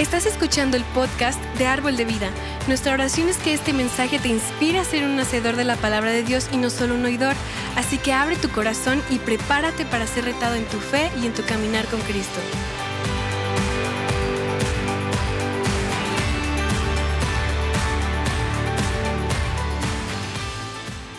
Estás escuchando el podcast de Árbol de Vida. Nuestra oración es que este mensaje te inspire a ser un hacedor de la palabra de Dios y no solo un oidor. Así que abre tu corazón y prepárate para ser retado en tu fe y en tu caminar con Cristo.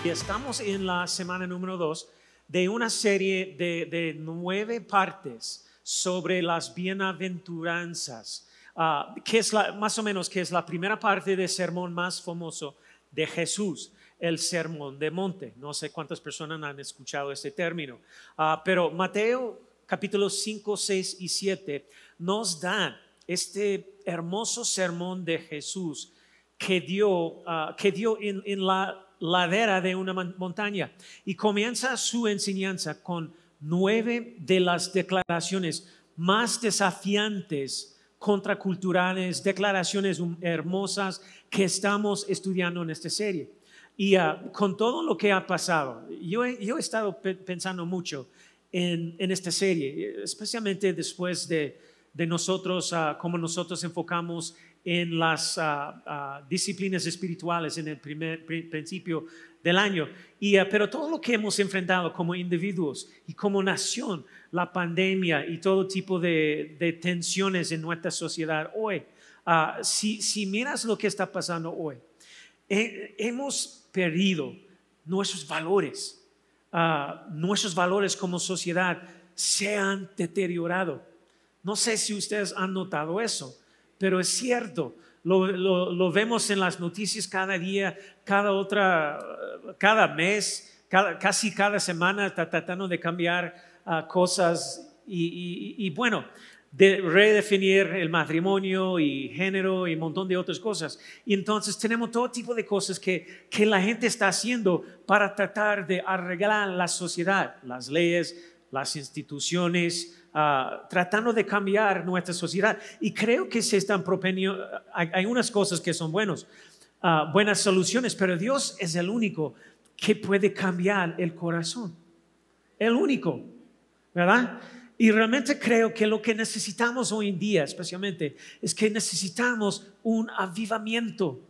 Y estamos en la semana número dos de una serie de nueve partes sobre las bienaventuranzas, ah, que es la, más o menos que es la primera parte del sermón más famoso de Jesús, el sermón de monte. No sé cuántas personas han escuchado este término, ah, pero Mateo capítulo 5, 6 y 7 nos dan este hermoso sermón de Jesús que dio, ah, que dio en la ladera de una montaña. Y comienza su enseñanza con nueve de las declaraciones más desafiantes contraculturales, declaraciones hermosas que estamos estudiando en esta serie. Y ah, con todo lo que ha pasado, yo he, yo he estado pensando mucho en, en, esta serie, especialmente después de, de nosotros, uh, como nosotros enfocamos en las uh, disciplinas espirituales en el primer principio del año. Y, pero todo lo que hemos enfrentado como individuos y como nación, la pandemia y todo tipo de, de tensiones en nuestra sociedad hoy, si, si, miras lo que está pasando hoy, hemos perdido nuestros valores, nuestros valores como sociedad se han deteriorado. No sé si ustedes han notado eso pero es cierto, lo, vemos en las noticias cada día, cada otra, cada mes, casi cada semana está tratando de cambiar ah, cosas y, bueno, de redefinir el matrimonio y género y un montón de otras cosas. Y entonces tenemos todo tipo de cosas que, que la gente está haciendo para tratar de arreglar la sociedad, las leyes, las instituciones, Ah, tratando de cambiar nuestra sociedad. Y creo que se están proponiendo, hay, unas cosas que son buenos, ah, buenas soluciones, pero Dios es el único que puede cambiar el corazón. El único, ¿verdad? Y realmente creo que lo que necesitamos hoy en día, especialmente, es que necesitamos un avivamiento.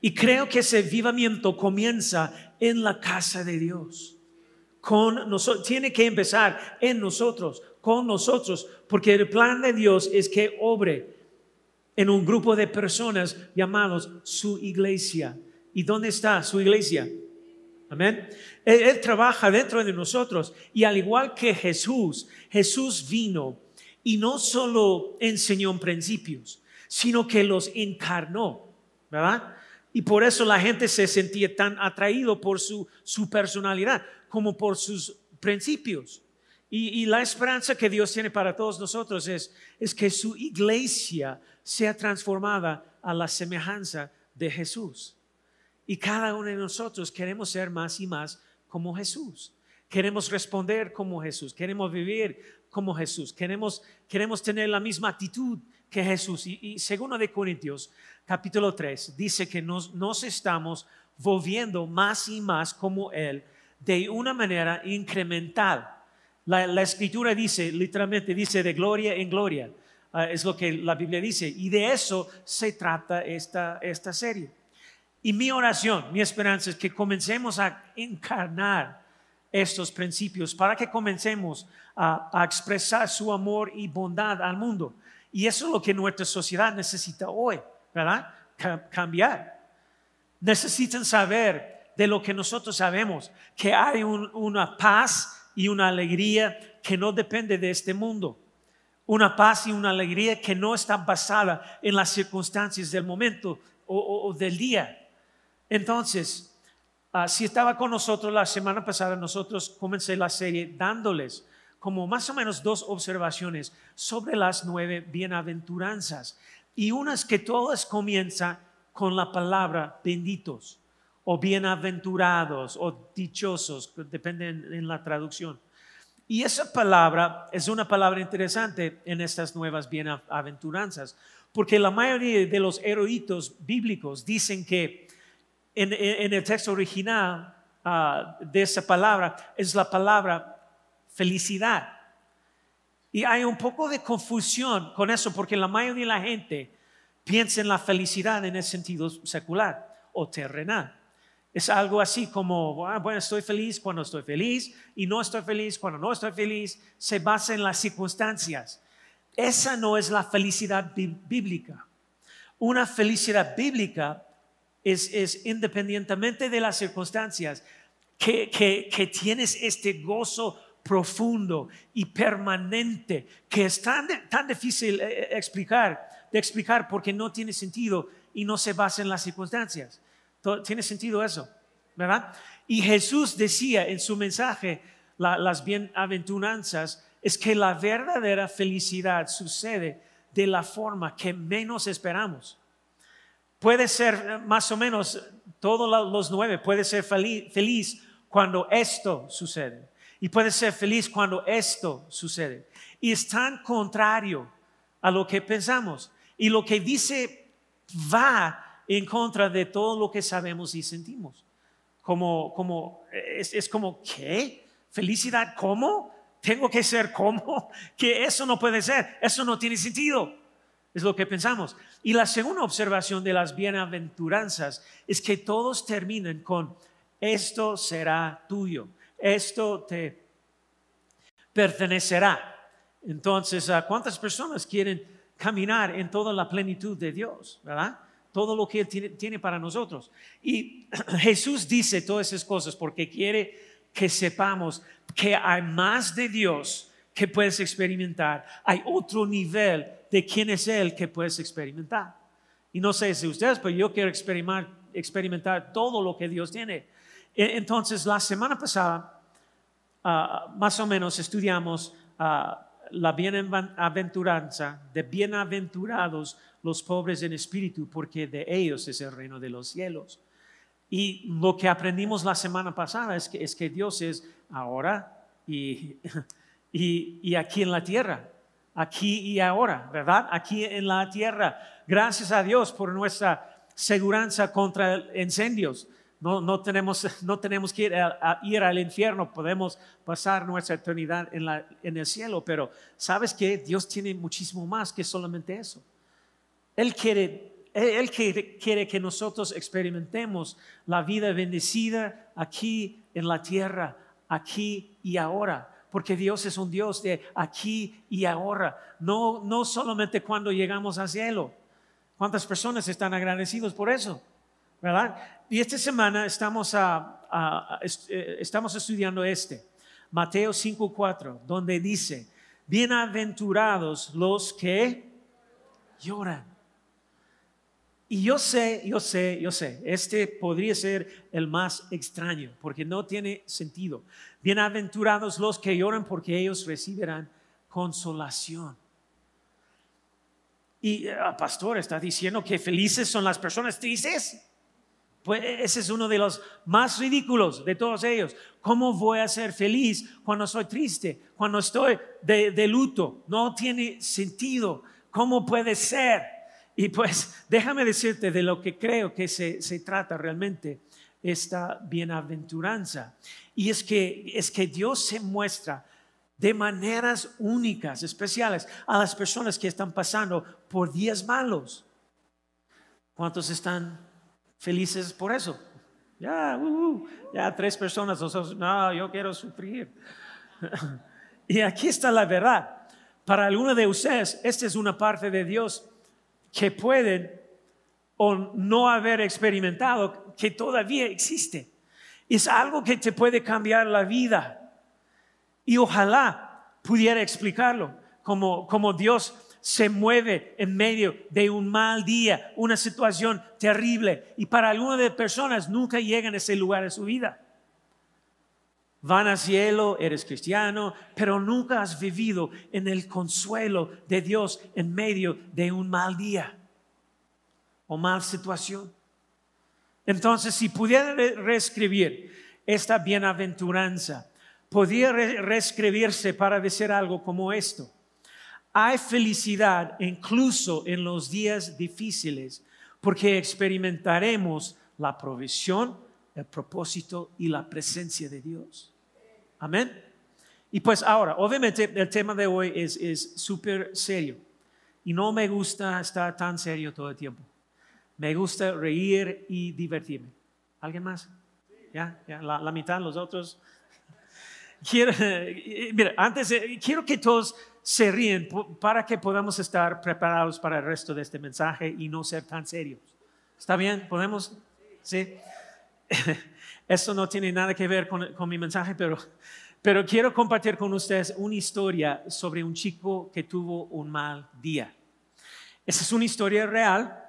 Y creo que ese avivamiento comienza en la casa de Dios. Con nosotros, tiene que empezar en nosotros con nosotros, porque el plan de Dios es que obre en un grupo de personas llamados su iglesia. ¿Y dónde está su iglesia? Amén. Él, trabaja dentro de nosotros y al igual que Jesús, Jesús vino y no solo enseñó principios, sino que los encarnó, ¿verdad? Y por eso la gente se sentía tan atraído por su, su personalidad como por sus principios. Y, la esperanza que Dios tiene para todos nosotros es, es que su iglesia sea transformada a la semejanza de Jesús. Y cada uno de nosotros queremos ser más y más como Jesús. Queremos responder como Jesús. Queremos vivir como Jesús. Queremos, queremos tener la misma actitud que Jesús. Y, y segundo de Corintios, capítulo 3, dice que nos, nos estamos volviendo más y más como Él de una manera incremental la, escritura dice, literalmente dice de gloria en gloria. Ah, es lo que la Biblia dice. Y de eso se trata esta, esta serie. Y mi oración, mi esperanza es que comencemos a encarnar estos principios para que comencemos a, a, expresar su amor y bondad al mundo. Y eso es lo que nuestra sociedad necesita hoy, ¿verdad? cambiar. Necesitan saber de lo que nosotros sabemos, que hay una paz y una alegría que no depende de este mundo. Una paz y una alegría que no están basada en las circunstancias del momento o, del día. Entonces, ah, si estaba con nosotros la semana pasada, nosotros comencé la serie dándoles como más o menos dos observaciones sobre las nueve bienaventuranzas. Y unas que todas comienzan con la palabra benditos o bienaventurados o dichosos, depende en, la traducción. Y esa palabra es una palabra interesante en estas nuevas bienaventuranzas, porque la mayoría de los eruditos bíblicos dicen que en, el texto original ah, de esa palabra es la palabra felicidad. Y hay un poco de confusión con eso porque la mayoría de la gente piensa en la felicidad en el sentido secular o terrenal. Es algo así como, ah, bueno, estoy feliz cuando estoy feliz y no estoy feliz cuando no estoy feliz. Se basa en las circunstancias. Esa no es la felicidad bíblica. Una felicidad bíblica es, independientemente de las circunstancias, que, que, tienes este gozo profundo y permanente que es tan, tan difícil eh, eh, explicar, de explicar porque no tiene sentido y no se basa en las circunstancias. ¿Tiene sentido eso? ¿Verdad? Y Jesús decía en su mensaje, las bienaventuranzas, es que la verdadera felicidad sucede de la forma que menos esperamos. Puede ser más o menos todos los nueve, puede ser feliz, cuando esto sucede. Y puede ser feliz cuando esto sucede. Y es tan contrario a lo que pensamos. Y lo que dice va en contra de todo lo que sabemos y sentimos. Como, como, es, es como, ¿qué? ¿Felicidad cómo? ¿Tengo que ser cómo? Que eso no puede ser, eso no tiene sentido. Es lo que pensamos. Y la segunda observación de las bienaventuranzas es que todos terminan con, esto será tuyo, esto te pertenecerá. Entonces, ¿cuántas personas quieren caminar en toda la plenitud de Dios? ¿Verdad? Todo lo que Él tiene, para nosotros. Y Jesús dice todas esas cosas porque quiere que sepamos que hay más de Dios que puedes experimentar. Hay otro nivel de quién es Él que puedes experimentar. Y no sé si ustedes, pero yo quiero experimentar, experimentar todo lo que Dios tiene. E, entonces, la semana pasada, ah, más o menos, estudiamos ah, la bienaventuranza de bienaventurados los pobres en espíritu, porque de ellos es el reino de los cielos. Y lo que aprendimos la semana pasada es que, es que Dios es ahora y, y aquí en la tierra aquí y ahora, ¿verdad? Aquí en la tierra. Gracias a Dios por nuestra seguridad contra incendios. No, no, tenemos, no tenemos que ir, a, ir, al infierno, podemos pasar nuestra eternidad en, la, en el cielo, pero ¿sabes qué? Dios tiene muchísimo más que solamente eso. Él quiere, él quiere que nosotros experimentemos la vida bendecida aquí en la tierra, aquí y ahora porque Dios es un Dios de aquí y ahora, no, no solamente cuando llegamos al cielo. ¿Cuántas personas están agradecidos por eso? Y esta semana estamos, eh, estamos estudiando este, Mateo 5.4, donde dice, bienaventurados los que lloran. Y yo sé, yo sé, yo sé, este podría ser el más extraño porque no tiene sentido. Bienaventurados los que lloran porque ellos recibirán consolación. Y el ah, pastor está diciendo que felices son las personas tristes. Pues ese es uno de los más ridículos de todos ellos. ¿Cómo voy a ser feliz cuando soy triste? Cuando estoy de, luto. No tiene sentido. ¿Cómo puede ser? Y pues déjame decirte de lo que creo que se, se trata realmente esta bienaventuranza. Y es que, es que Dios se muestra de maneras únicas, especiales, a las personas que están pasando por días malos. ¿Cuántos están felices por eso? Ya, uh, uh, ya tres personas, no, yo quiero sufrir. y aquí está la verdad. Para algunos de ustedes, esta es una parte de Dios que pueden o no haber experimentado que todavía existe. Es algo que te puede cambiar la vida. Y ojalá pudiera explicarlo, como, como Dios se mueve en medio de un mal día, una situación terrible. Y para algunas de personas nunca llegan a ese lugar de su vida. Van al cielo, eres cristiano, pero nunca has vivido en el consuelo de Dios en medio de un mal día o mal situación. Entonces, si pudiera reescribir esta bienaventuranza, podría reescribirse para decir algo como esto. Hay felicidad incluso en los días difíciles, porque experimentaremos la provisión, el propósito y la presencia de Dios. Amén. Y pues ahora, obviamente el tema de hoy es súper serio y no me gusta estar tan serio todo el tiempo. Me gusta reír y divertirme. ¿Alguien más? ¿Ya? ¿Ya? La, la mitad, los otros. Quiero, mira, antes, quiero que todos se ríen para que podamos estar preparados para el resto de este mensaje y no ser tan serios. ¿Está bien? ¿Podemos? Sí. Esto no tiene nada que ver con, con mi mensaje, pero, pero quiero compartir con ustedes una historia sobre un chico que tuvo un mal día. Esa es una historia real,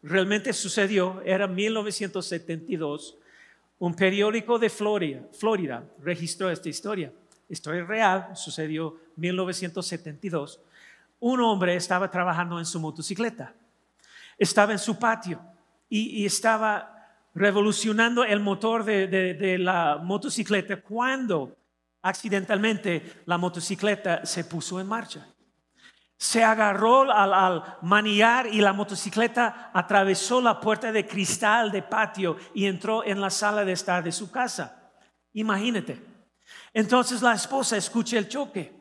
realmente sucedió, era 1972. Un periódico de Florida, Florida registró esta historia historia real, sucedió 1972, un hombre estaba trabajando en su motocicleta, estaba en su patio y, estaba revolucionando el motor de, la motocicleta cuando accidentalmente la motocicleta se puso en marcha. Se agarró al, maniar y la motocicleta atravesó la puerta de cristal de patio y entró en la sala de estar de su casa. Imagínate. Entonces la esposa escucha el choque,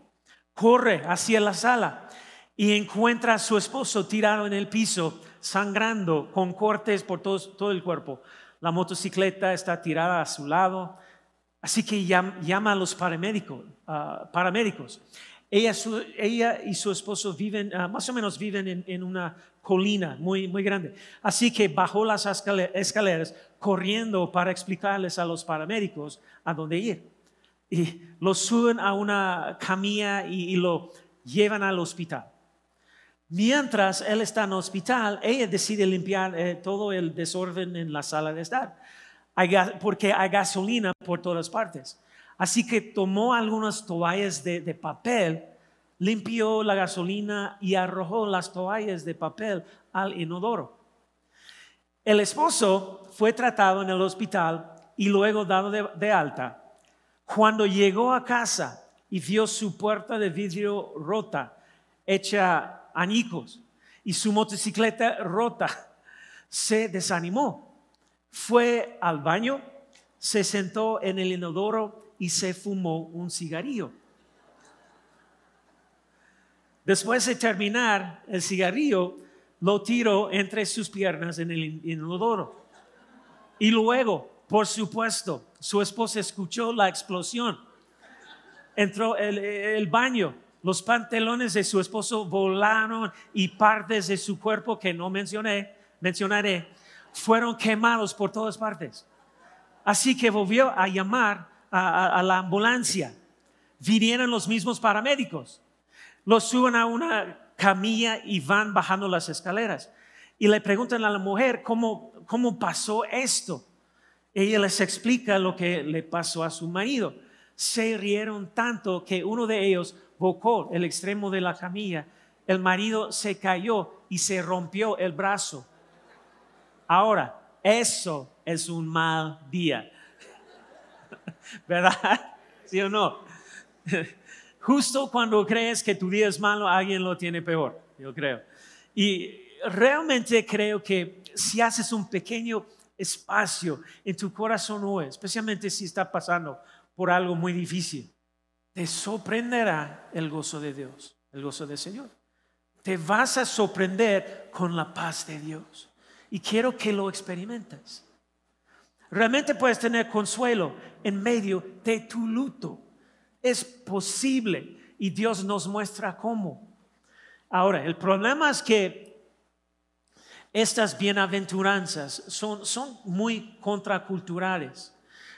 corre hacia la sala y encuentra a su esposo tirado en el piso, sangrando con cortes por todo, el cuerpo. La motocicleta está tirada a su lado, así que llama, a los paramédicos. Ah, paramédicos. Ella, y su esposo viven, ah, más o menos viven en, una colina muy, muy grande. Así que bajó las escaleras corriendo para explicarles a los paramédicos a dónde ir y lo suben a una camilla y, lo llevan al hospital. Mientras él está en el hospital, ella decide limpiar eh, todo el desorden en la sala de estar, porque hay gasolina por todas partes. Así que tomó algunas toallas de, de papel, limpió la gasolina y arrojó las toallas de papel al inodoro. El esposo fue tratado en el hospital y luego dado de alta. Cuando llegó a casa y vio su puerta de vidrio rota, hecha añicos, y su motocicleta rota, se desanimó. Fue al baño, se sentó en el inodoro y se fumó un cigarrillo. Después de terminar el cigarrillo, lo tiró entre sus piernas en el inodoro. Y luego por supuesto, su esposa escuchó la explosión. Entró el, el baño, los pantalones de su esposo volaron y partes de su cuerpo que no mencioné, mencionaré, fueron quemados por todas partes. Así que volvió a llamar a, la ambulancia. Vinieron los mismos paramédicos. Los suben a una camilla y van bajando las escaleras. Y le preguntan a la mujer cómo, cómo pasó esto ella les explica lo que le pasó a su marido. Se rieron tanto que uno de ellos bocó el extremo de la camilla. El marido se cayó y se rompió el brazo. Ahora, eso es un mal día. ¿Verdad? ¿Sí o no? Justo cuando crees que tu día es malo, alguien lo tiene peor, yo creo. Y realmente creo que si haces un pequeño espacio en tu corazón hoy, especialmente si está pasando por algo muy difícil, te sorprenderá el gozo de Dios, el gozo del Señor. Te vas a sorprender con la paz de Dios. Y quiero que lo experimentes. Realmente puedes tener consuelo en medio de tu luto. Es posible y Dios nos muestra cómo. Ahora, el problema es que estas bienaventuranzas son, son muy contraculturales,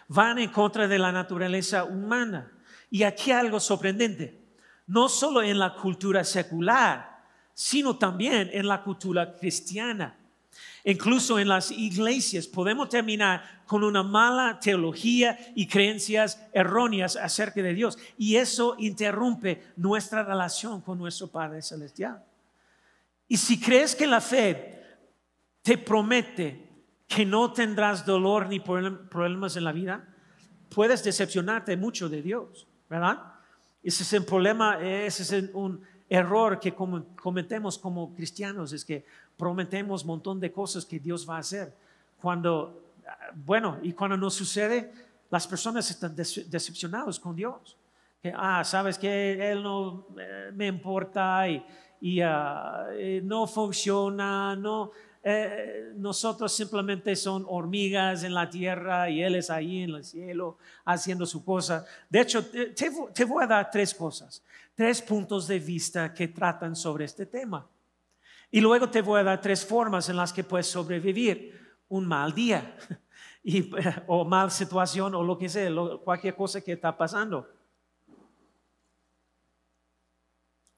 van en contra de la naturaleza humana. Y aquí algo sorprendente, no solo en la cultura secular, sino también en la cultura cristiana. Incluso en las iglesias podemos terminar con una mala teología y creencias erróneas acerca de Dios. Y eso interrumpe nuestra relación con nuestro Padre Celestial. Y si crees que la fe te promete que no tendrás dolor ni problemas en la vida, puedes decepcionarte mucho de Dios, ¿verdad? Ese es el problema, ese es un error que cometemos como cristianos, es que prometemos un montón de cosas que Dios va a hacer. Cuando, bueno, y cuando no sucede, las personas están decepcionadas con Dios. que, ah, sabes que él no eh, me importa y, y ah, eh, no funciona, no, eh, nosotros simplemente son hormigas en la tierra y Él es ahí en el cielo haciendo su cosa. De hecho, te, te, voy a dar tres cosas, tres puntos de vista que tratan sobre este tema. Y luego te voy a dar tres formas en las que puedes sobrevivir un mal día y, o mal situación o lo que sea, cualquier cosa que está pasando.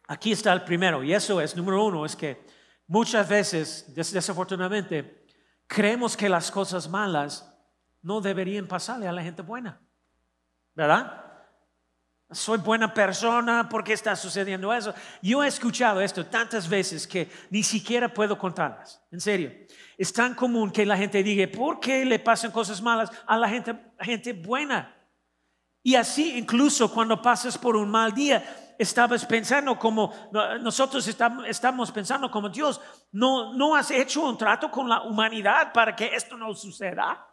Aquí está el primero, y eso es, número uno, es que muchas veces, desafortunadamente, creemos que las cosas malas no deberían pasarle a la gente buena, ¿verdad? Soy buena persona, ¿por qué está sucediendo eso? Yo he escuchado esto tantas veces que ni siquiera puedo contarlas, en serio. Es tan común que la gente diga, ¿por qué le pasan cosas malas a la gente, gente buena? Y así incluso cuando pasas por un mal día, estabas pensando como, nosotros estamos pensando como Dios, no, no has hecho un trato con la humanidad para que esto no suceda.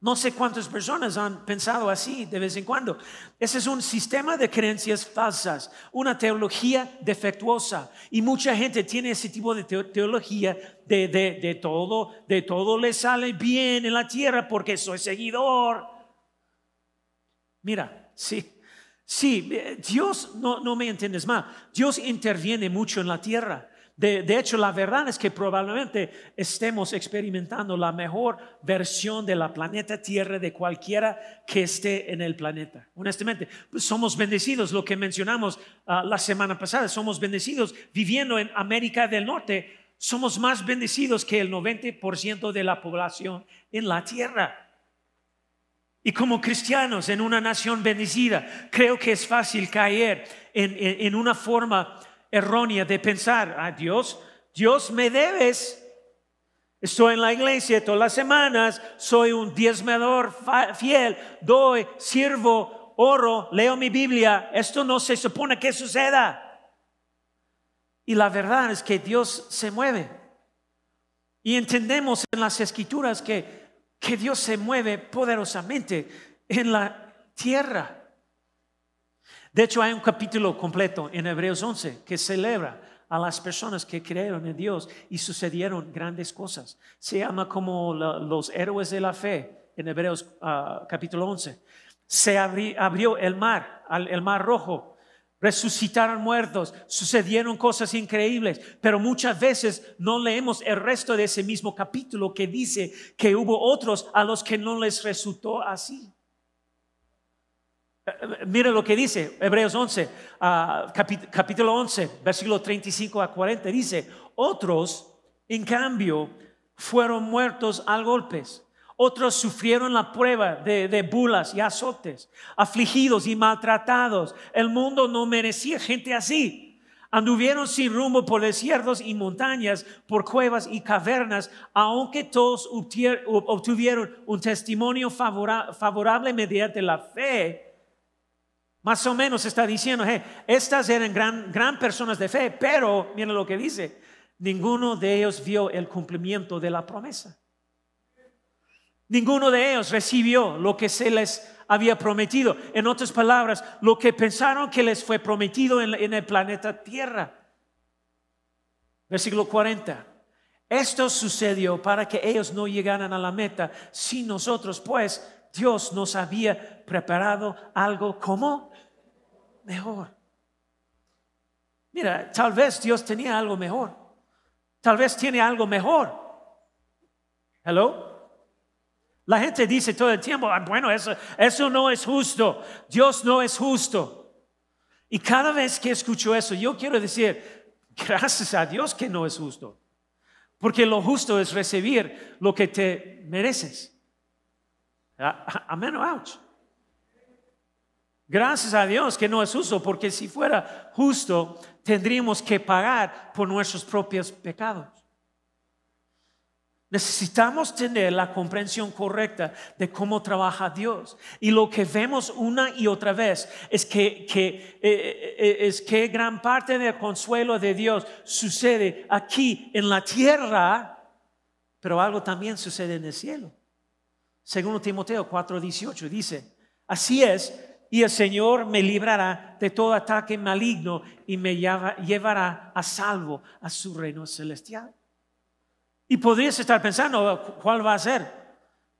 No sé cuántas personas han pensado así de vez en cuando. Ese es un sistema de creencias falsas, una teología defectuosa. Y mucha gente tiene ese tipo de teología de, de, de todo, de todo le sale bien en la tierra porque soy seguidor. Mira, sí, Sí, eh, Dios, no, no me entiendes mal, Dios interviene mucho en la tierra. De, de, hecho, la verdad es que probablemente estemos experimentando la mejor versión de la planeta Tierra de cualquiera que esté en el planeta. Honestamente, somos bendecidos, lo que mencionamos ah, la semana pasada, somos bendecidos viviendo en América del Norte, somos más bendecidos que el 90% de la población en la Tierra. Y como cristianos en una nación bendecida, creo que es fácil caer en, una forma errónea de pensar, a ah, Dios, Dios me debes. Estoy en la iglesia todas las semanas, soy un diezmador fiel, doy, sirvo, oro, leo mi Biblia. Esto no se supone que suceda. Y la verdad es que Dios se mueve. Y entendemos en las escrituras que que Dios se mueve poderosamente en la tierra. De hecho, hay un capítulo completo en Hebreos 11 que celebra a las personas que creyeron en Dios y sucedieron grandes cosas. Se llama como los héroes de la fe en Hebreos ah, capítulo 11. Se abrió el mar, el mar rojo, resucitaron muertos, sucedieron cosas increíbles, pero muchas veces no leemos el resto de ese mismo capítulo que dice que hubo otros a los que no les resultó así. Eh, eh, mira lo que dice Hebreos 11, ah, capítulo 11, versículo 35 a 40, dice, otros, en cambio, fueron muertos a golpes otros sufrieron la prueba de, bulas y azotes, afligidos y maltratados. El mundo no merecía gente así. Anduvieron sin rumbo por desiertos y montañas, por cuevas y cavernas, aunque todos obtuvieron un testimonio favorable mediante la fe. Más o menos está diciendo, estas eran gran, gran personas de fe, pero miren lo que dice, ninguno de ellos vio el cumplimiento de la promesa. Ninguno de ellos recibió lo que se les había prometido. En otras palabras, lo que pensaron que les fue prometido en, el planeta Tierra. Versículo 40. Esto sucedió para que ellos no llegaran a la meta sin nosotros, pues Dios nos había preparado algo como mejor. Mira, tal vez Dios tenía algo mejor. Tal vez tiene algo mejor. Hello. La gente dice todo el tiempo, ah, bueno, eso, eso no es justo, Dios no es justo. Y cada vez que escucho eso, yo quiero decir, gracias a Dios que no es justo. Porque lo justo es recibir lo que te mereces. Amén ouch. Gracias a Dios que no es justo, porque si fuera justo, tendríamos que pagar por nuestros propios pecados. Necesitamos tener la comprensión correcta de cómo trabaja Dios. Y lo que vemos una y otra vez es que, que eh, eh, es que gran parte del consuelo de Dios sucede aquí en la tierra, pero algo también sucede en el cielo. Segundo Timoteo 4:18 dice, así es, y el Señor me librará de todo ataque maligno y me llevará a salvo a su reino celestial. Y podrías estar pensando, ¿cuál va a ser?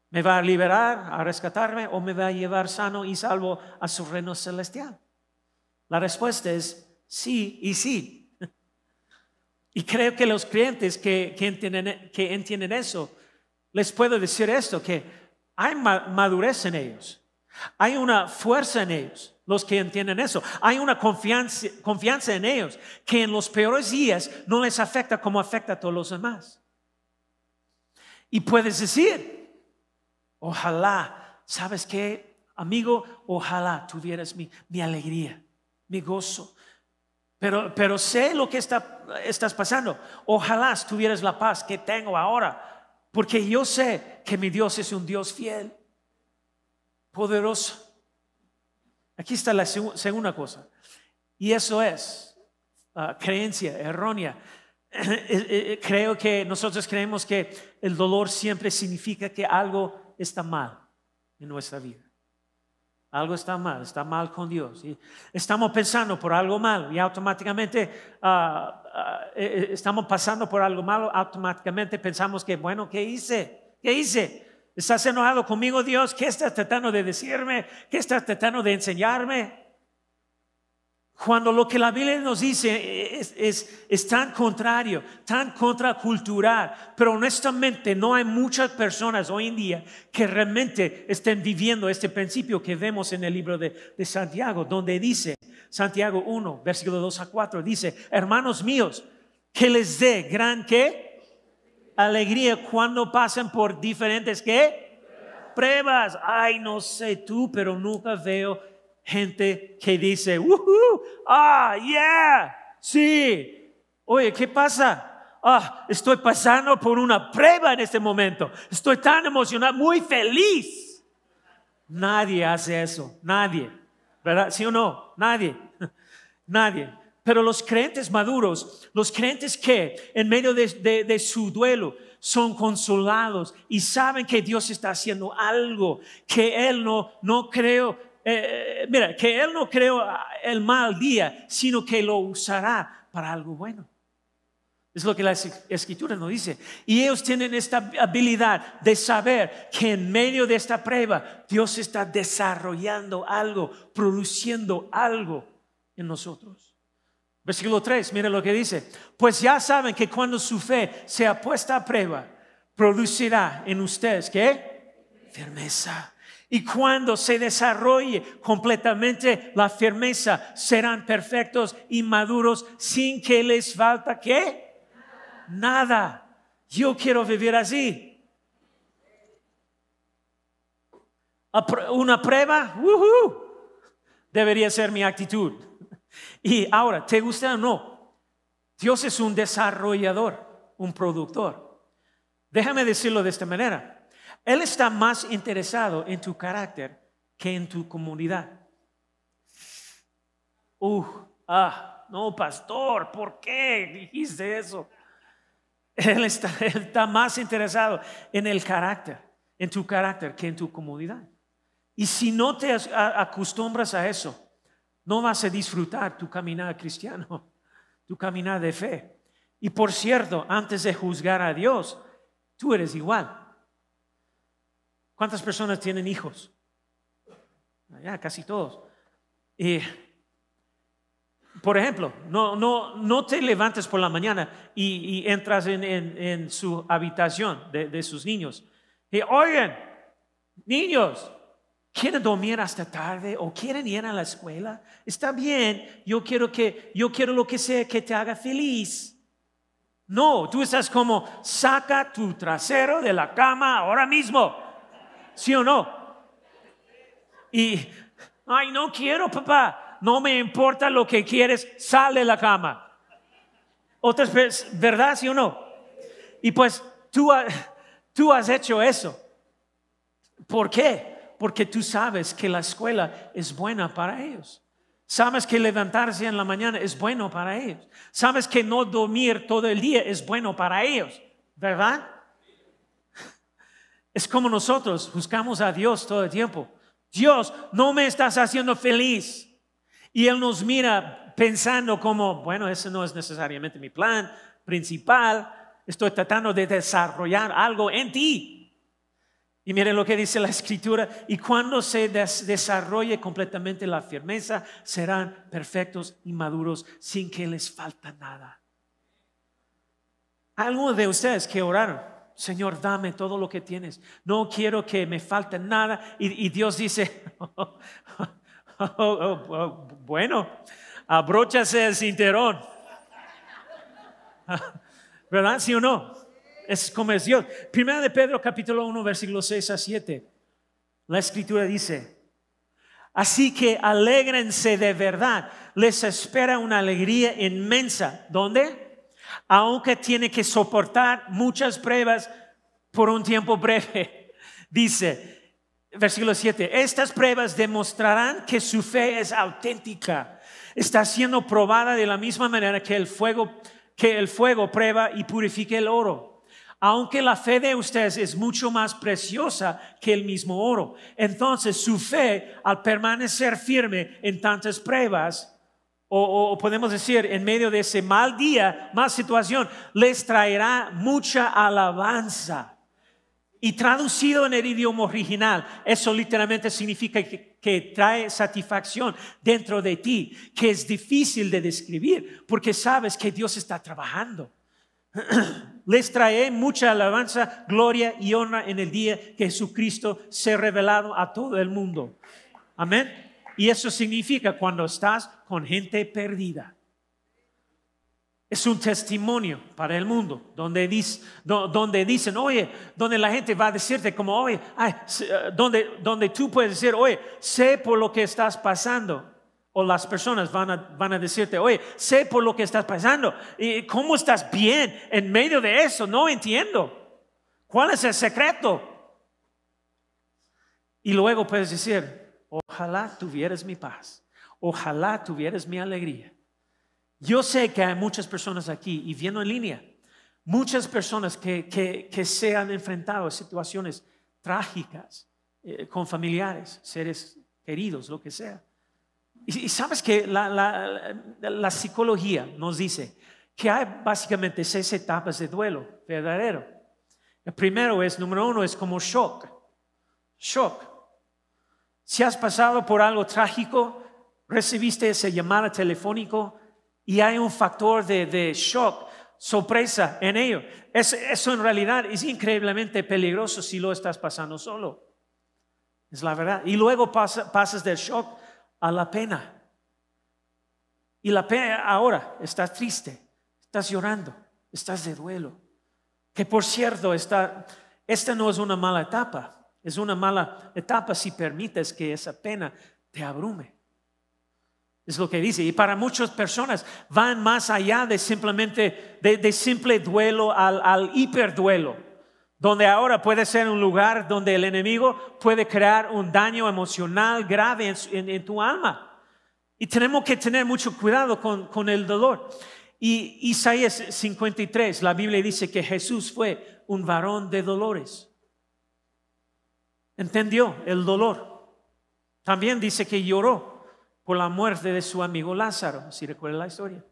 ¿Me va a liberar, a rescatarme o me va a llevar sano y salvo a su reino celestial? La respuesta es sí y sí. Y creo que los clientes que, entienden, eso, les puedo decir esto, que hay madurez en ellos. Hay una fuerza en ellos, los que entienden eso. Hay una confianza, confianza en ellos que en los peores días no les afecta como afecta a todos los demás. Y puedes decir, ojalá, ¿sabes qué, amigo? Ojalá tuvieras mi, mi alegría, mi gozo. Pero, pero sé lo que está, estás pasando. Ojalá tuvieras la paz que tengo ahora, porque yo sé que mi Dios es un Dios fiel poderoso. Aquí está la segunda cosa. Y eso es ah, creencia errónea. Eh, eh, creo que nosotros creemos que el dolor siempre significa que algo está mal en nuestra vida. Algo está mal, está mal con Dios. Y estamos pensando por algo malo y automáticamente ah, ah, estamos pasando por algo malo, automáticamente pensamos que, bueno, ¿qué hice? ¿Qué hice? ¿Estás enojado conmigo, Dios? ¿Qué estás tratando de decirme? ¿Qué estás tratando de enseñarme? Cuando lo que la Biblia nos dice es, tan contrario, tan contracultural, pero honestamente no hay muchas personas hoy en día que realmente estén viviendo este principio que vemos en el libro de, de Santiago, donde dice, Santiago 1, versículo 2 a 4, dice, hermanos míos, que les dé gran que alegría cuando pasan por diferentes qué? Pruebas. Ay, no sé tú, pero nunca veo gente que dice, ah, yeah, sí. Oye, ¿qué pasa? Ah, estoy pasando por una prueba en este momento. Estoy tan emocionado, muy feliz. Nadie hace eso, nadie. ¿Verdad? ¿Sí o no? Nadie. Nadie. Pero los creyentes maduros, los creyentes que en medio de, su duelo son consolados y saben que Dios está haciendo algo, que Él no, no creo, eh, mira, que Él no creó el mal día, sino que lo usará para algo bueno. Es lo que la escritura nos dice. Y ellos tienen esta habilidad de saber que en medio de esta prueba Dios está desarrollando algo, produciendo algo en nosotros. Versículo 3, mire lo que dice. Pues ya saben que cuando su fe sea puesta a prueba, producirá en ustedes, ¿qué? Firmeza. Y cuando se desarrolle completamente la firmeza, serán perfectos y maduros sin que les falta qué? Nada. Yo quiero vivir así. Una prueba, debería ser mi actitud. Y ahora, ¿te gusta o no? Dios es un desarrollador, un productor. Déjame decirlo de esta manera. Él está más interesado en tu carácter que en tu comunidad. Uh, ah, no, pastor, ¿por qué dijiste eso? Él está, él está más interesado en el carácter, en tu carácter, que en tu comunidad. Y si no te acostumbras a eso, no vas a disfrutar tu caminar cristiano, tu caminar de fe. Y por cierto, antes de juzgar a Dios, tú eres igual. ¿Cuántas personas tienen hijos? Ya, casi todos. Y, por ejemplo, no, no, no te levantes por la mañana y, entras en, su habitación de, de sus niños. Y oigan, niños, quieren dormir hasta tarde o quieren ir a la escuela, está bien, yo quiero que yo quiero lo que sea que te haga feliz. No, tú estás como saca tu trasero de la cama ahora mismo. ¿Sí o no? Y ay, no quiero, papá. No me importa lo que quieres, sale de la cama. Otras veces, ¿verdad? ¿Sí o no? Y pues tú, tú has hecho eso. ¿Por qué? porque tú sabes que la escuela es buena para ellos. Sabes que levantarse en la mañana es bueno para ellos. Sabes que no dormir todo el día es bueno para ellos, ¿verdad? Es como nosotros buscamos a Dios todo el tiempo, Dios, no me estás haciendo feliz. Y Él nos mira pensando como, bueno, ese no es necesariamente mi plan principal. Estoy tratando de desarrollar algo en ti. Y miren lo que dice la escritura, y cuando se desarrolle completamente la firmeza, serán perfectos y maduros sin que les falta nada. Algunos de ustedes que oraron, Señor, dame todo lo que tienes. No quiero que me falte nada. Y, Dios dice, oh, oh, oh, bueno, abróchase el cinturón. ¿Verdad? ¿Sí o no? Es como es Dios. Primera de Pedro capítulo 1 versículo 6 a 7. La escritura dice, así que alégrense de verdad. Les espera una alegría inmensa. ¿Dónde? Aunque tiene que soportar muchas pruebas por un tiempo breve. Dice, versículo 7, estas pruebas demostrarán que su fe es auténtica. Está siendo probada de la misma manera que el fuego que el fuego prueba y purifique el oro aunque la fe de ustedes es mucho más preciosa que el mismo oro. Entonces su fe, al permanecer firme en tantas pruebas, o, podemos decir, en medio de ese mal día, mal situación, les traerá mucha alabanza. Y traducido en el idioma original, eso literalmente significa que, trae satisfacción dentro de ti, que es difícil de describir, porque sabes que Dios está trabajando. les trae mucha alabanza, gloria y honra en el día que Jesucristo se revelado a todo el mundo. Amén. Y eso significa cuando estás con gente perdida. Es un testimonio para el mundo, donde, dicen, oye, donde la gente va a decirte como, oye, eh, donde, donde tú puedes decir, oye, sé por lo que estás pasando. O las personas van a, van a decirte, oye, sé por lo que estás pasando. ¿Y cómo estás bien en medio de eso? No entiendo. ¿Cuál es el secreto? Y luego puedes decir, ojalá tuvieras mi paz. Ojalá tuvieras mi alegría. Yo sé que hay muchas personas aquí y viendo en línea, muchas personas que, que, se han enfrentado a situaciones trágicas eh, con familiares, seres queridos, lo que sea. Y, sabes que la, psicología nos dice que hay básicamente seis etapas de duelo verdadero. El primero es, número uno, es como shock. Shock. Si has pasado por algo trágico, recibiste esa llamada telefónico y hay un factor de, shock, sorpresa en ello. eso en realidad es increíblemente peligroso si lo estás pasando solo. Es la verdad. Y luego pasas del shock a la pena. Y la pena ahora, estás triste, estás llorando, estás de duelo. Que por cierto, esta, esta no es una mala etapa, es una mala etapa si permites que esa pena te abrume. Es lo que dice. Y para muchas personas van más allá de simplemente, de, simple duelo al, al hiperduelo donde ahora puede ser un lugar donde el enemigo puede crear un daño emocional grave en, tu alma. Y tenemos que tener mucho cuidado con, el dolor. Y Isaías 53, la Biblia dice que Jesús fue un varón de dolores. Entendió el dolor. También dice que lloró por la muerte de su amigo Lázaro, si recuerda la historia.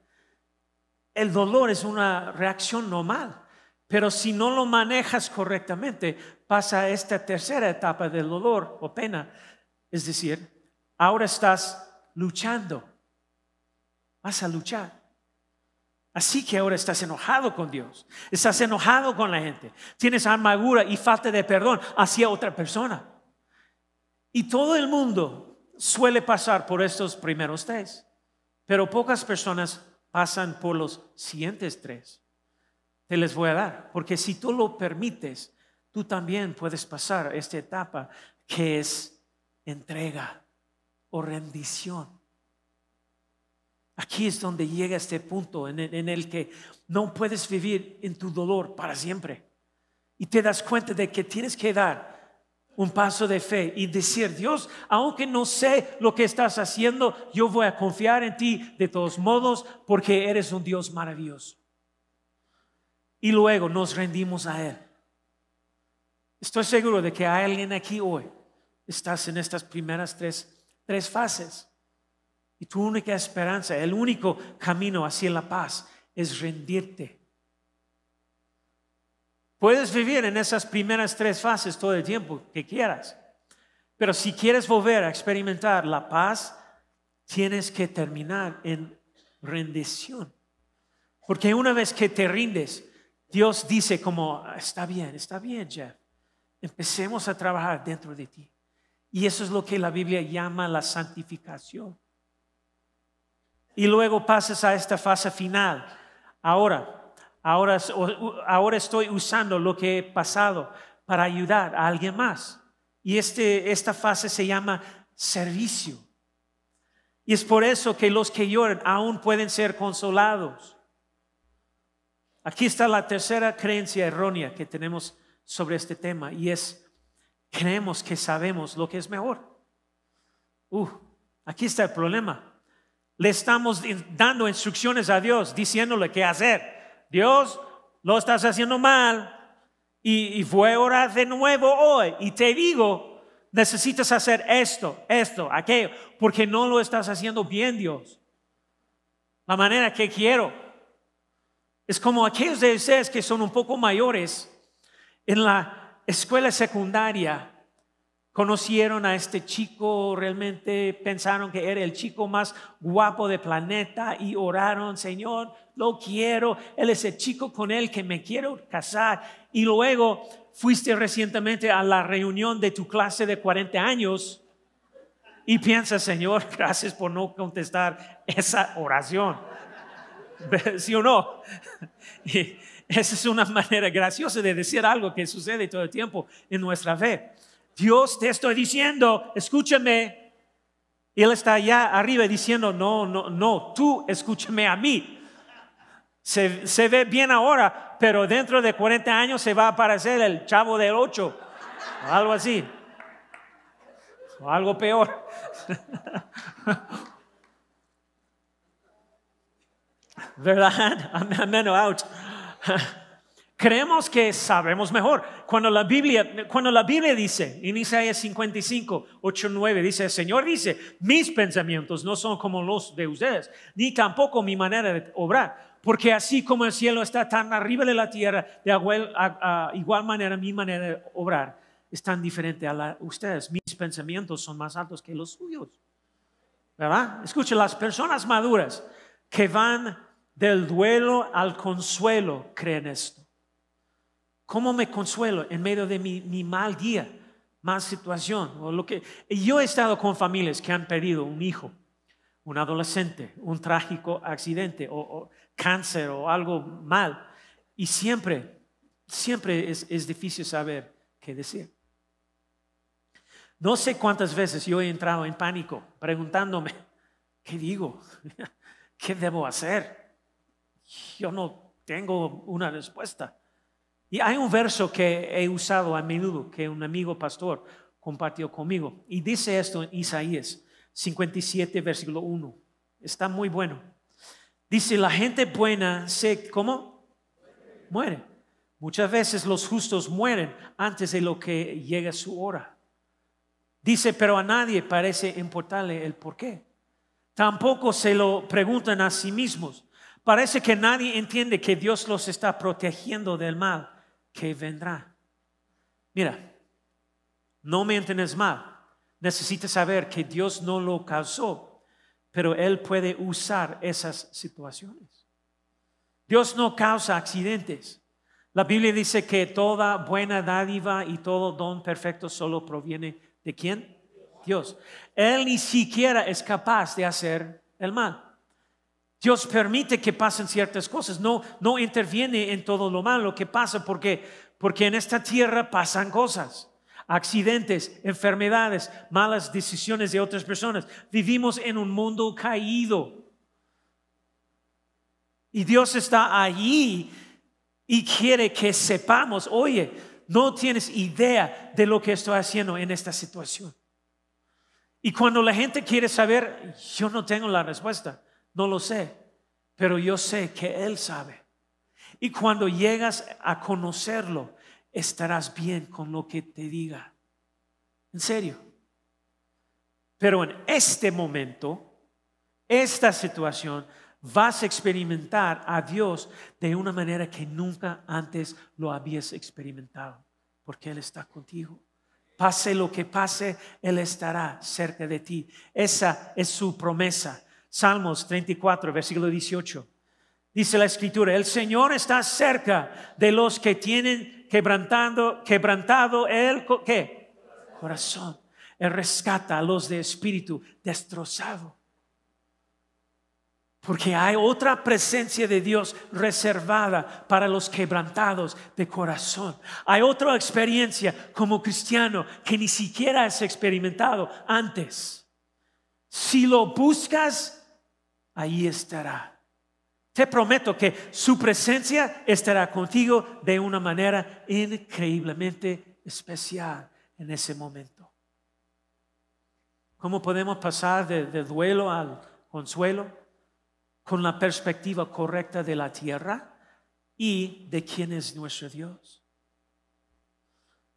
El dolor es una reacción normal. Pero si no lo manejas correctamente, pasa esta tercera etapa del dolor o pena. Es decir, ahora estás luchando. Vas a luchar. Así que ahora estás enojado con Dios, estás enojado con la gente, tienes amargura y falta de perdón hacia otra persona. Y todo el mundo suele pasar por estos primeros tres, pero pocas personas pasan por los siguientes tres te les voy a dar. Porque si tú lo permites, tú también puedes pasar esta etapa que es entrega o rendición. Aquí es donde llega este punto en el, que no puedes vivir en tu dolor para siempre. Y te das cuenta de que tienes que dar un paso de fe y decir, Dios, aunque no sé lo que estás haciendo, yo voy a confiar en ti de todos modos porque eres un Dios maravilloso y luego nos rendimos a Él. Estoy seguro de que hay alguien aquí hoy. estás en estas primeras tres, tres fases. Y tu única esperanza, el único camino hacia la paz es rendirte. Puedes vivir en esas primeras tres fases todo el tiempo que quieras. Pero si quieres volver a experimentar la paz, tienes que terminar en rendición. Porque una vez que te rindes, Dios dice como, está bien, está bien, Jeff. Empecemos a trabajar dentro de ti. Y eso es lo que la Biblia llama la santificación. Y luego pasas a esta fase final. Ahora, ahora, ahora estoy usando lo que he pasado para ayudar a alguien más. Y este, esta fase se llama servicio. Y es por eso que los que lloran aún pueden ser consolados. Aquí está la tercera creencia errónea que tenemos sobre este tema y es, creemos que sabemos lo que es mejor. Uh, aquí está el problema. Le estamos dando instrucciones a Dios, diciéndole qué hacer. Dios, lo estás haciendo mal y, y voy a orar de nuevo hoy y te digo, necesitas hacer esto, esto, aquello, porque no lo estás haciendo bien, Dios. La manera que quiero. Es como aquellos de ustedes que son un poco mayores en la escuela secundaria conocieron a este chico, realmente pensaron que era el chico más guapo del planeta y oraron, Señor, lo quiero, él es el chico con el que me quiero casar. Y luego fuiste recientemente a la reunión de tu clase de 40 años y piensas, Señor, gracias por no contestar esa oración. ¿Sí o no? Esa es una manera graciosa de decir algo que sucede todo el tiempo en nuestra fe. Dios te estoy diciendo, escúchame. Y Él está allá arriba diciendo, no, no, no, tú escúchame a mí. Se, ve bien ahora, pero dentro de 40 años se va a aparecer el chavo del 8, o algo así, o algo peor. ¿verdad? Amén out. Creemos que sabemos mejor. Cuando la Biblia, cuando la Biblia dice, en Isaías 55, 8, 9, dice, el Señor dice, mis pensamientos no son como los de ustedes, ni tampoco mi manera de obrar. Porque así como el cielo está tan arriba de la tierra, de igual, manera mi manera de obrar es tan diferente a la ustedes. Mis pensamientos son más altos que los suyos. ¿Verdad? Escuchen, las personas maduras que van del duelo al consuelo creen esto. ¿Cómo me consuelo en medio de mi, mal día, mal situación? O lo que, yo he estado con familias que han perdido un hijo, un adolescente, un trágico accidente o, cáncer o algo mal. Y siempre, siempre es, es difícil saber qué decir. No sé cuántas veces yo he entrado en pánico preguntándome, ¿qué digo? ¿Qué debo hacer? yo no tengo una respuesta. Y hay un verso que he usado a menudo, que un amigo pastor compartió conmigo, y dice esto en Isaías 57, versículo 1. Está muy bueno. Dice, la gente buena se, ¿cómo? Muere. Muchas veces los justos mueren antes de lo que llega su hora. Dice, pero a nadie parece importarle el por qué. Tampoco se lo preguntan a sí mismos. Parece que nadie entiende que Dios los está protegiendo del mal que vendrá. Mira, no me entiendes mal. Necesitas saber que Dios no lo causó, pero Él puede usar esas situaciones. Dios no causa accidentes. La Biblia dice que toda buena dádiva y todo don perfecto solo proviene de quién? Dios. Él ni siquiera es capaz de hacer el mal. Dios permite que pasen ciertas cosas, no, no interviene en todo lo malo que pasa porque, porque en esta tierra pasan cosas, accidentes, enfermedades, malas decisiones de otras personas. Vivimos en un mundo caído. Y Dios está allí y quiere que sepamos, oye, no tienes idea de lo que estoy haciendo en esta situación. Y cuando la gente quiere saber, yo no tengo la respuesta. No lo sé, pero yo sé que Él sabe. Y cuando llegas a conocerlo, estarás bien con lo que te diga. En serio, Pero en este momento, esta situación, vas a experimentar a Dios de una manera que nunca antes lo habías experimentado, porque Él está contigo. Pase lo que pase, Él estará cerca de ti. Esa es su promesa. Salmos 34, versículo 18. Dice la escritura, el Señor está cerca de los que tienen quebrantando, quebrantado el ¿qué? corazón. Él rescata a los de espíritu destrozado. Porque hay otra presencia de Dios reservada para los quebrantados de corazón. Hay otra experiencia como cristiano que ni siquiera has experimentado antes. Si lo buscas, ahí estará. Te prometo que su presencia estará contigo de una manera increíblemente especial en ese momento. ¿Cómo podemos pasar de, duelo al consuelo? Con la perspectiva correcta de la tierra y de quién es nuestro Dios.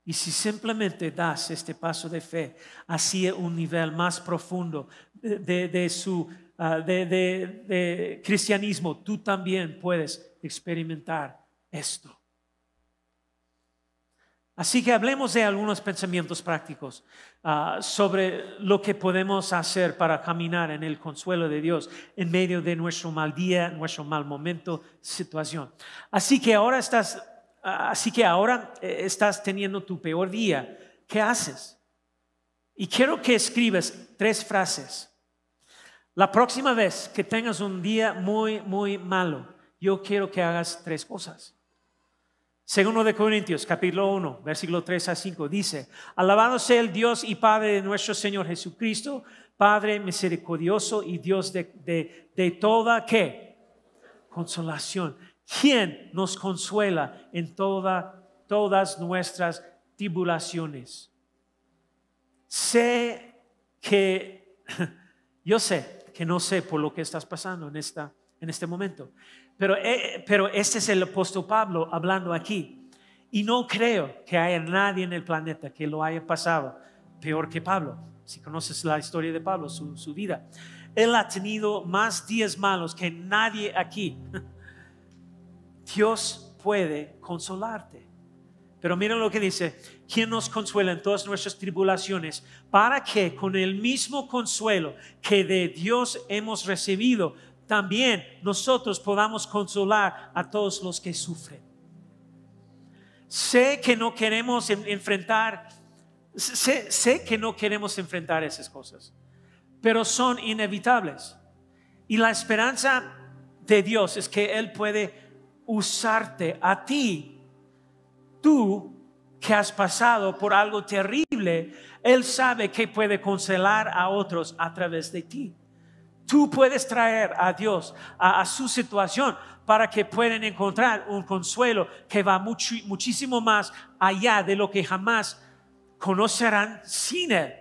Y si simplemente das este paso de fe hacia un nivel más profundo de su Ah, de, cristianismo, tú también puedes experimentar esto. Así que hablemos de algunos pensamientos prácticos ah, sobre lo que podemos hacer para caminar en el consuelo de Dios en medio de nuestro mal día, nuestro mal momento, situación. Así que ahora estás, ah, así que ahora eh, estás teniendo tu peor día. ¿Qué haces? Y quiero que escribas tres frases la próxima vez que tengas un día muy, muy malo, yo quiero que hagas tres cosas. Segundo de Corintios, capítulo 1, versículo 3 a 5, dice, alabado sea el Dios y Padre de nuestro Señor Jesucristo, Padre misericordioso y Dios de, de, toda, ¿qué? Consolación. ¿Quién nos consuela en toda, todas nuestras tribulaciones? Sé que, yo sé que no sé por lo que estás pasando en, esta, en este momento. Pero, eh, pero este es el apóstol Pablo hablando aquí. Y no creo que haya nadie en el planeta que lo haya pasado peor que Pablo. Si conoces la historia de Pablo, su, su vida. Él ha tenido más días malos que nadie aquí. Dios puede consolarte. Pero miren lo que dice, ¿quién nos consuela en todas nuestras tribulaciones? Para que con el mismo consuelo que de Dios hemos recibido, también nosotros podamos consolar a todos los que sufren. Sé que no queremos enfrentar, sé, sé que no queremos enfrentar esas cosas, pero son inevitables. Y la esperanza de Dios es que Él puede usarte a ti tú que has pasado por algo terrible, Él sabe que puede consolar a otros a través de ti. Tú puedes traer a Dios a, su situación para que puedan encontrar un consuelo que va muchísimo más allá de lo que jamás conocerán sin Él,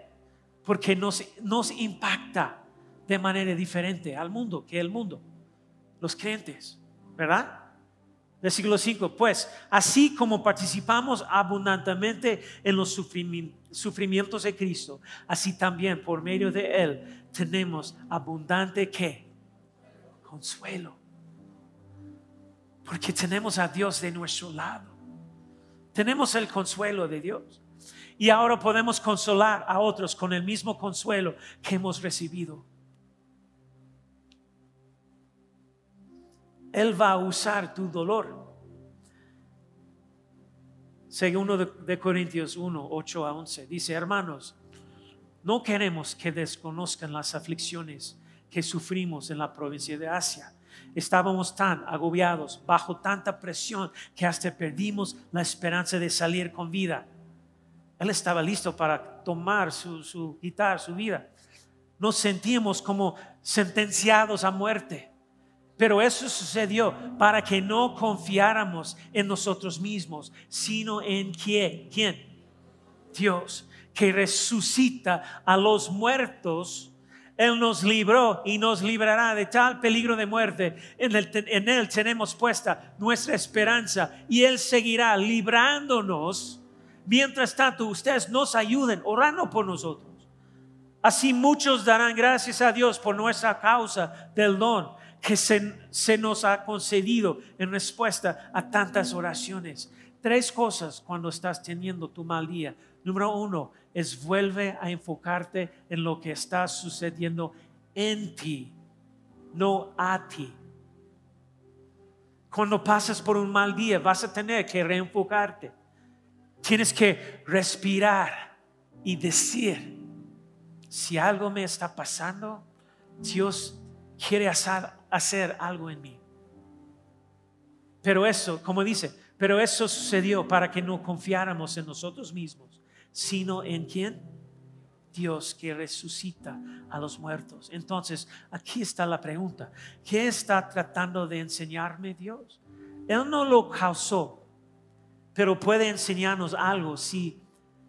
porque nos, nos impacta de manera diferente al mundo que el mundo, los creyentes, ¿verdad? Versículo 5, pues así como participamos abundantemente en los sufrimientos de Cristo, así también por medio de Él tenemos abundante qué? Consuelo. Porque tenemos a Dios de nuestro lado. Tenemos el consuelo de Dios. Y ahora podemos consolar a otros con el mismo consuelo que hemos recibido. Él va a usar tu dolor. Segundo de, Corintios 1, 8 a 11, dice, hermanos, no queremos que desconozcan las aflicciones que sufrimos en la provincia de Asia. Estábamos tan agobiados, bajo tanta presión, que hasta perdimos la esperanza de salir con vida. Él estaba listo para tomar su, su su vida. Nos sentíamos como sentenciados a muerte. Pero eso sucedió para que no confiáramos en nosotros mismos, sino en quién, quién, Dios, que resucita a los muertos. Él nos libró y nos librará de tal peligro de muerte. En, en Él tenemos puesta nuestra esperanza y Él seguirá librándonos. Mientras tanto, ustedes nos ayuden orando por nosotros. Así muchos darán gracias a Dios por nuestra causa del don que se, se, nos ha concedido en respuesta a tantas oraciones. Tres cosas cuando estás teniendo tu mal día. Número uno es vuelve a enfocarte en lo que está sucediendo en ti, no a ti. Cuando pasas por un mal día vas a tener que reenfocarte. Tienes que respirar y decir, si algo me está pasando, Dios quiere hacer, algo en mí. Pero eso, como dice, pero eso sucedió para que no confiáramos en nosotros mismos, sino en quién? Dios que resucita a los muertos. Entonces, aquí está la pregunta. ¿Qué está tratando de enseñarme Dios? Él no lo causó, pero puede enseñarnos algo si,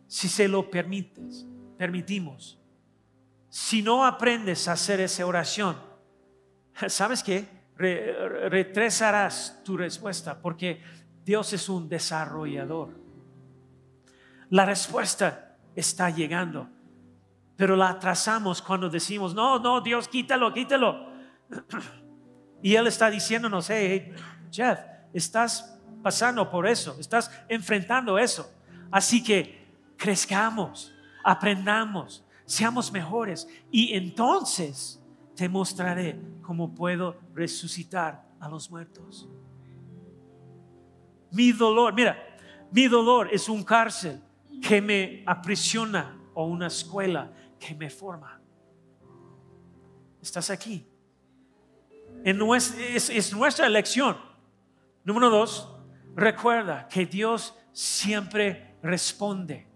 si se lo permites, permitimos. Si no aprendes a hacer esa oración, ¿sabes qué? retrasarás tu respuesta porque Dios es un desarrollador. La respuesta está llegando pero la atrasamos cuando decimos, no, no, Dios, quítalo, quítalo. Y Él está diciéndonos, hey, Jeff, estás pasando por eso, estás enfrentando eso. Así que crezcamos, aprendamos, seamos mejores. Y entonces te mostraré cómo puedo resucitar a los muertos. Mi dolor, mira, mi dolor es un cárcel que me aprisiona o una escuela que me forma. Estás aquí. es, nuestra elección. Número dos, recuerda que Dios siempre responde.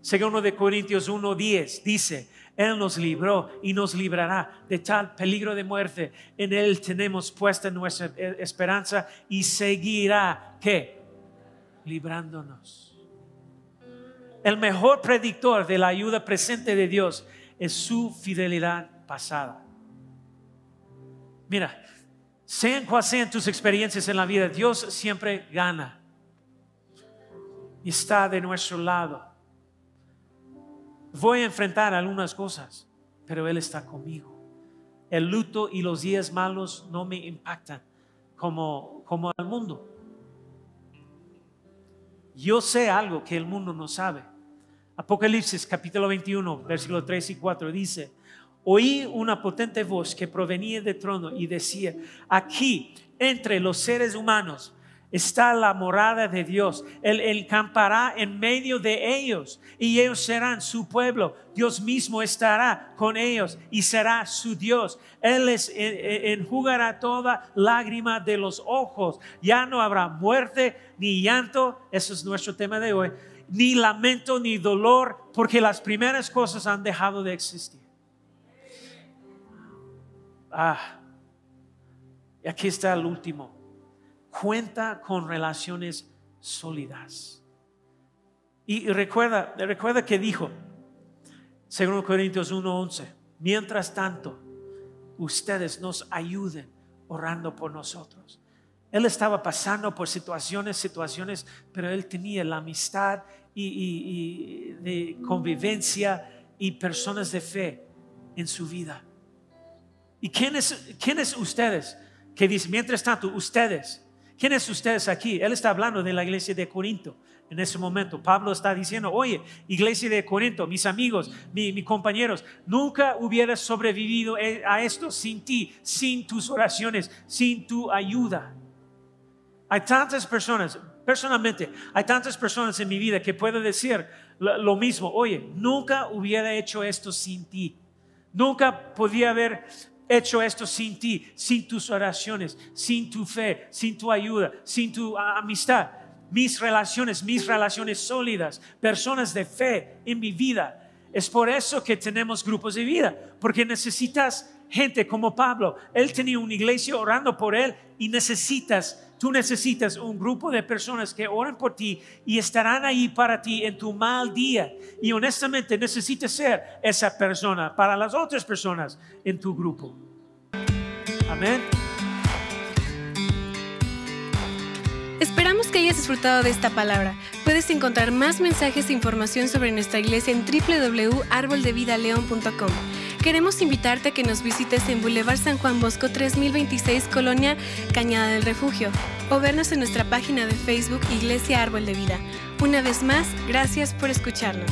Segundo de Corintios 1:10 dice, Él nos libró y nos librará de tal peligro de muerte. En Él tenemos puesta nuestra esperanza y seguirá, ¿qué? Librándonos. El mejor predictor de la ayuda presente de Dios es su fidelidad pasada. Mira, sean cuales sean tus experiencias en la vida, Dios siempre gana y está de nuestro lado. Voy a enfrentar algunas cosas, pero Él está conmigo. El luto y los días malos no me impactan como, como al mundo. Yo sé algo que el mundo no sabe. Apocalipsis capítulo 21, versículo 3 y 4 dice, oí una potente voz que provenía del trono y decía, aquí entre los seres humanos está la morada de Dios. Él, él, campará en medio de ellos y ellos serán su pueblo. Dios mismo estará con ellos y será su Dios. Él les enjugará toda lágrima de los ojos. Ya no habrá muerte ni llanto. Eso es nuestro tema de hoy ni lamento, ni dolor, porque las primeras cosas han dejado de existir. Ah, y aquí está el último. Cuenta con relaciones sólidas. Y recuerda, recuerda que dijo, según Corintios 1:11, mientras tanto, ustedes nos ayuden orando por nosotros. Él estaba pasando por situaciones, situaciones, pero él tenía la amistad y, de convivencia y personas de fe en su vida. ¿Y quiénes, quiénes ustedes? Que dice, mientras tanto, ustedes. ¿Quiénes ustedes aquí? Él está hablando de la iglesia de Corinto en ese momento. Pablo está diciendo, oye, iglesia de Corinto, mis amigos, mis compañeros, nunca hubiera sobrevivido a esto sin ti, sin tus oraciones, sin tu ayuda. Hay tantas personas, personalmente, hay tantas personas en mi vida que puedo decir lo mismo, oye, nunca hubiera hecho esto sin ti. Nunca podía haber hecho esto sin ti, sin tus oraciones, sin tu fe, sin tu ayuda, sin tu amistad. Mis relaciones, mis relaciones sólidas, personas de fe en mi vida. Es por eso que tenemos grupos de vida, porque necesitas gente como Pablo. Él tenía una iglesia orando por él y necesitas Tú necesitas un grupo de personas que oren por ti y estarán ahí para ti en tu mal día. Y honestamente necesitas ser esa persona para las otras personas en tu grupo. Amén. Esperamos que hayas disfrutado de esta palabra. Puedes encontrar más mensajes e información sobre nuestra iglesia en www.arboldevidaleon.com. Queremos invitarte a que nos visites en Boulevard San Juan Bosco 3026, Colonia Cañada del Refugio, o vernos en nuestra página de Facebook Iglesia Árbol de Vida. Una vez más, gracias por escucharnos.